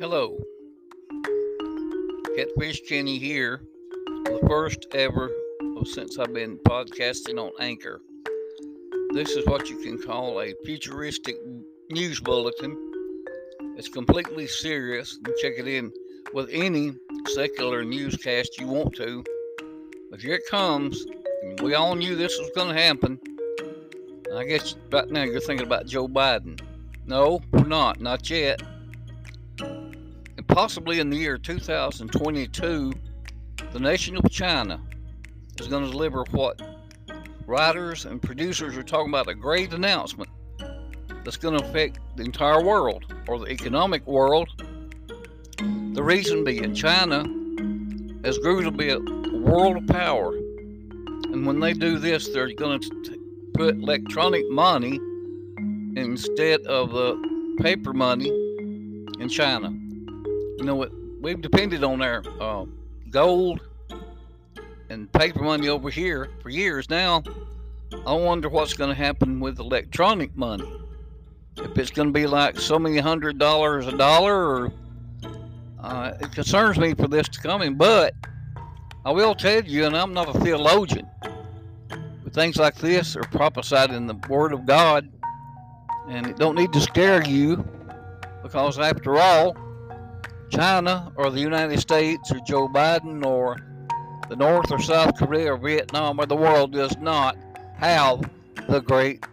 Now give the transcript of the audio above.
Hello, Catfish Kenny here, the first ever since I've been podcasting on Anchor. This is what you can call a futuristic news bulletin. It's completely serious. You check it in with any secular newscast you want to. But here it comes. We all knew this was going to happen. I guess right now you're thinking about Joe Biden. No, we're not. Not yet. Possibly in the year 2022, the nation of China is going to deliver what writers and producers are talking about a great announcement that's going to affect the entire world or the economic world. The reason being, China has grew to be a world power. And when they do this, they're going to put electronic money instead of the paper money in China. You know what? We've depended on our uh, gold and paper money over here for years now. I wonder what's going to happen with electronic money. If it's going to be like so many hundred dollars a dollar, or uh, it concerns me for this to come in. But I will tell you, and I'm not a theologian, but things like this are prophesied in the Word of God, and it don't need to scare you, because after all, China or the United States or Joe Biden or the North or South Korea or Vietnam or the world does not have the great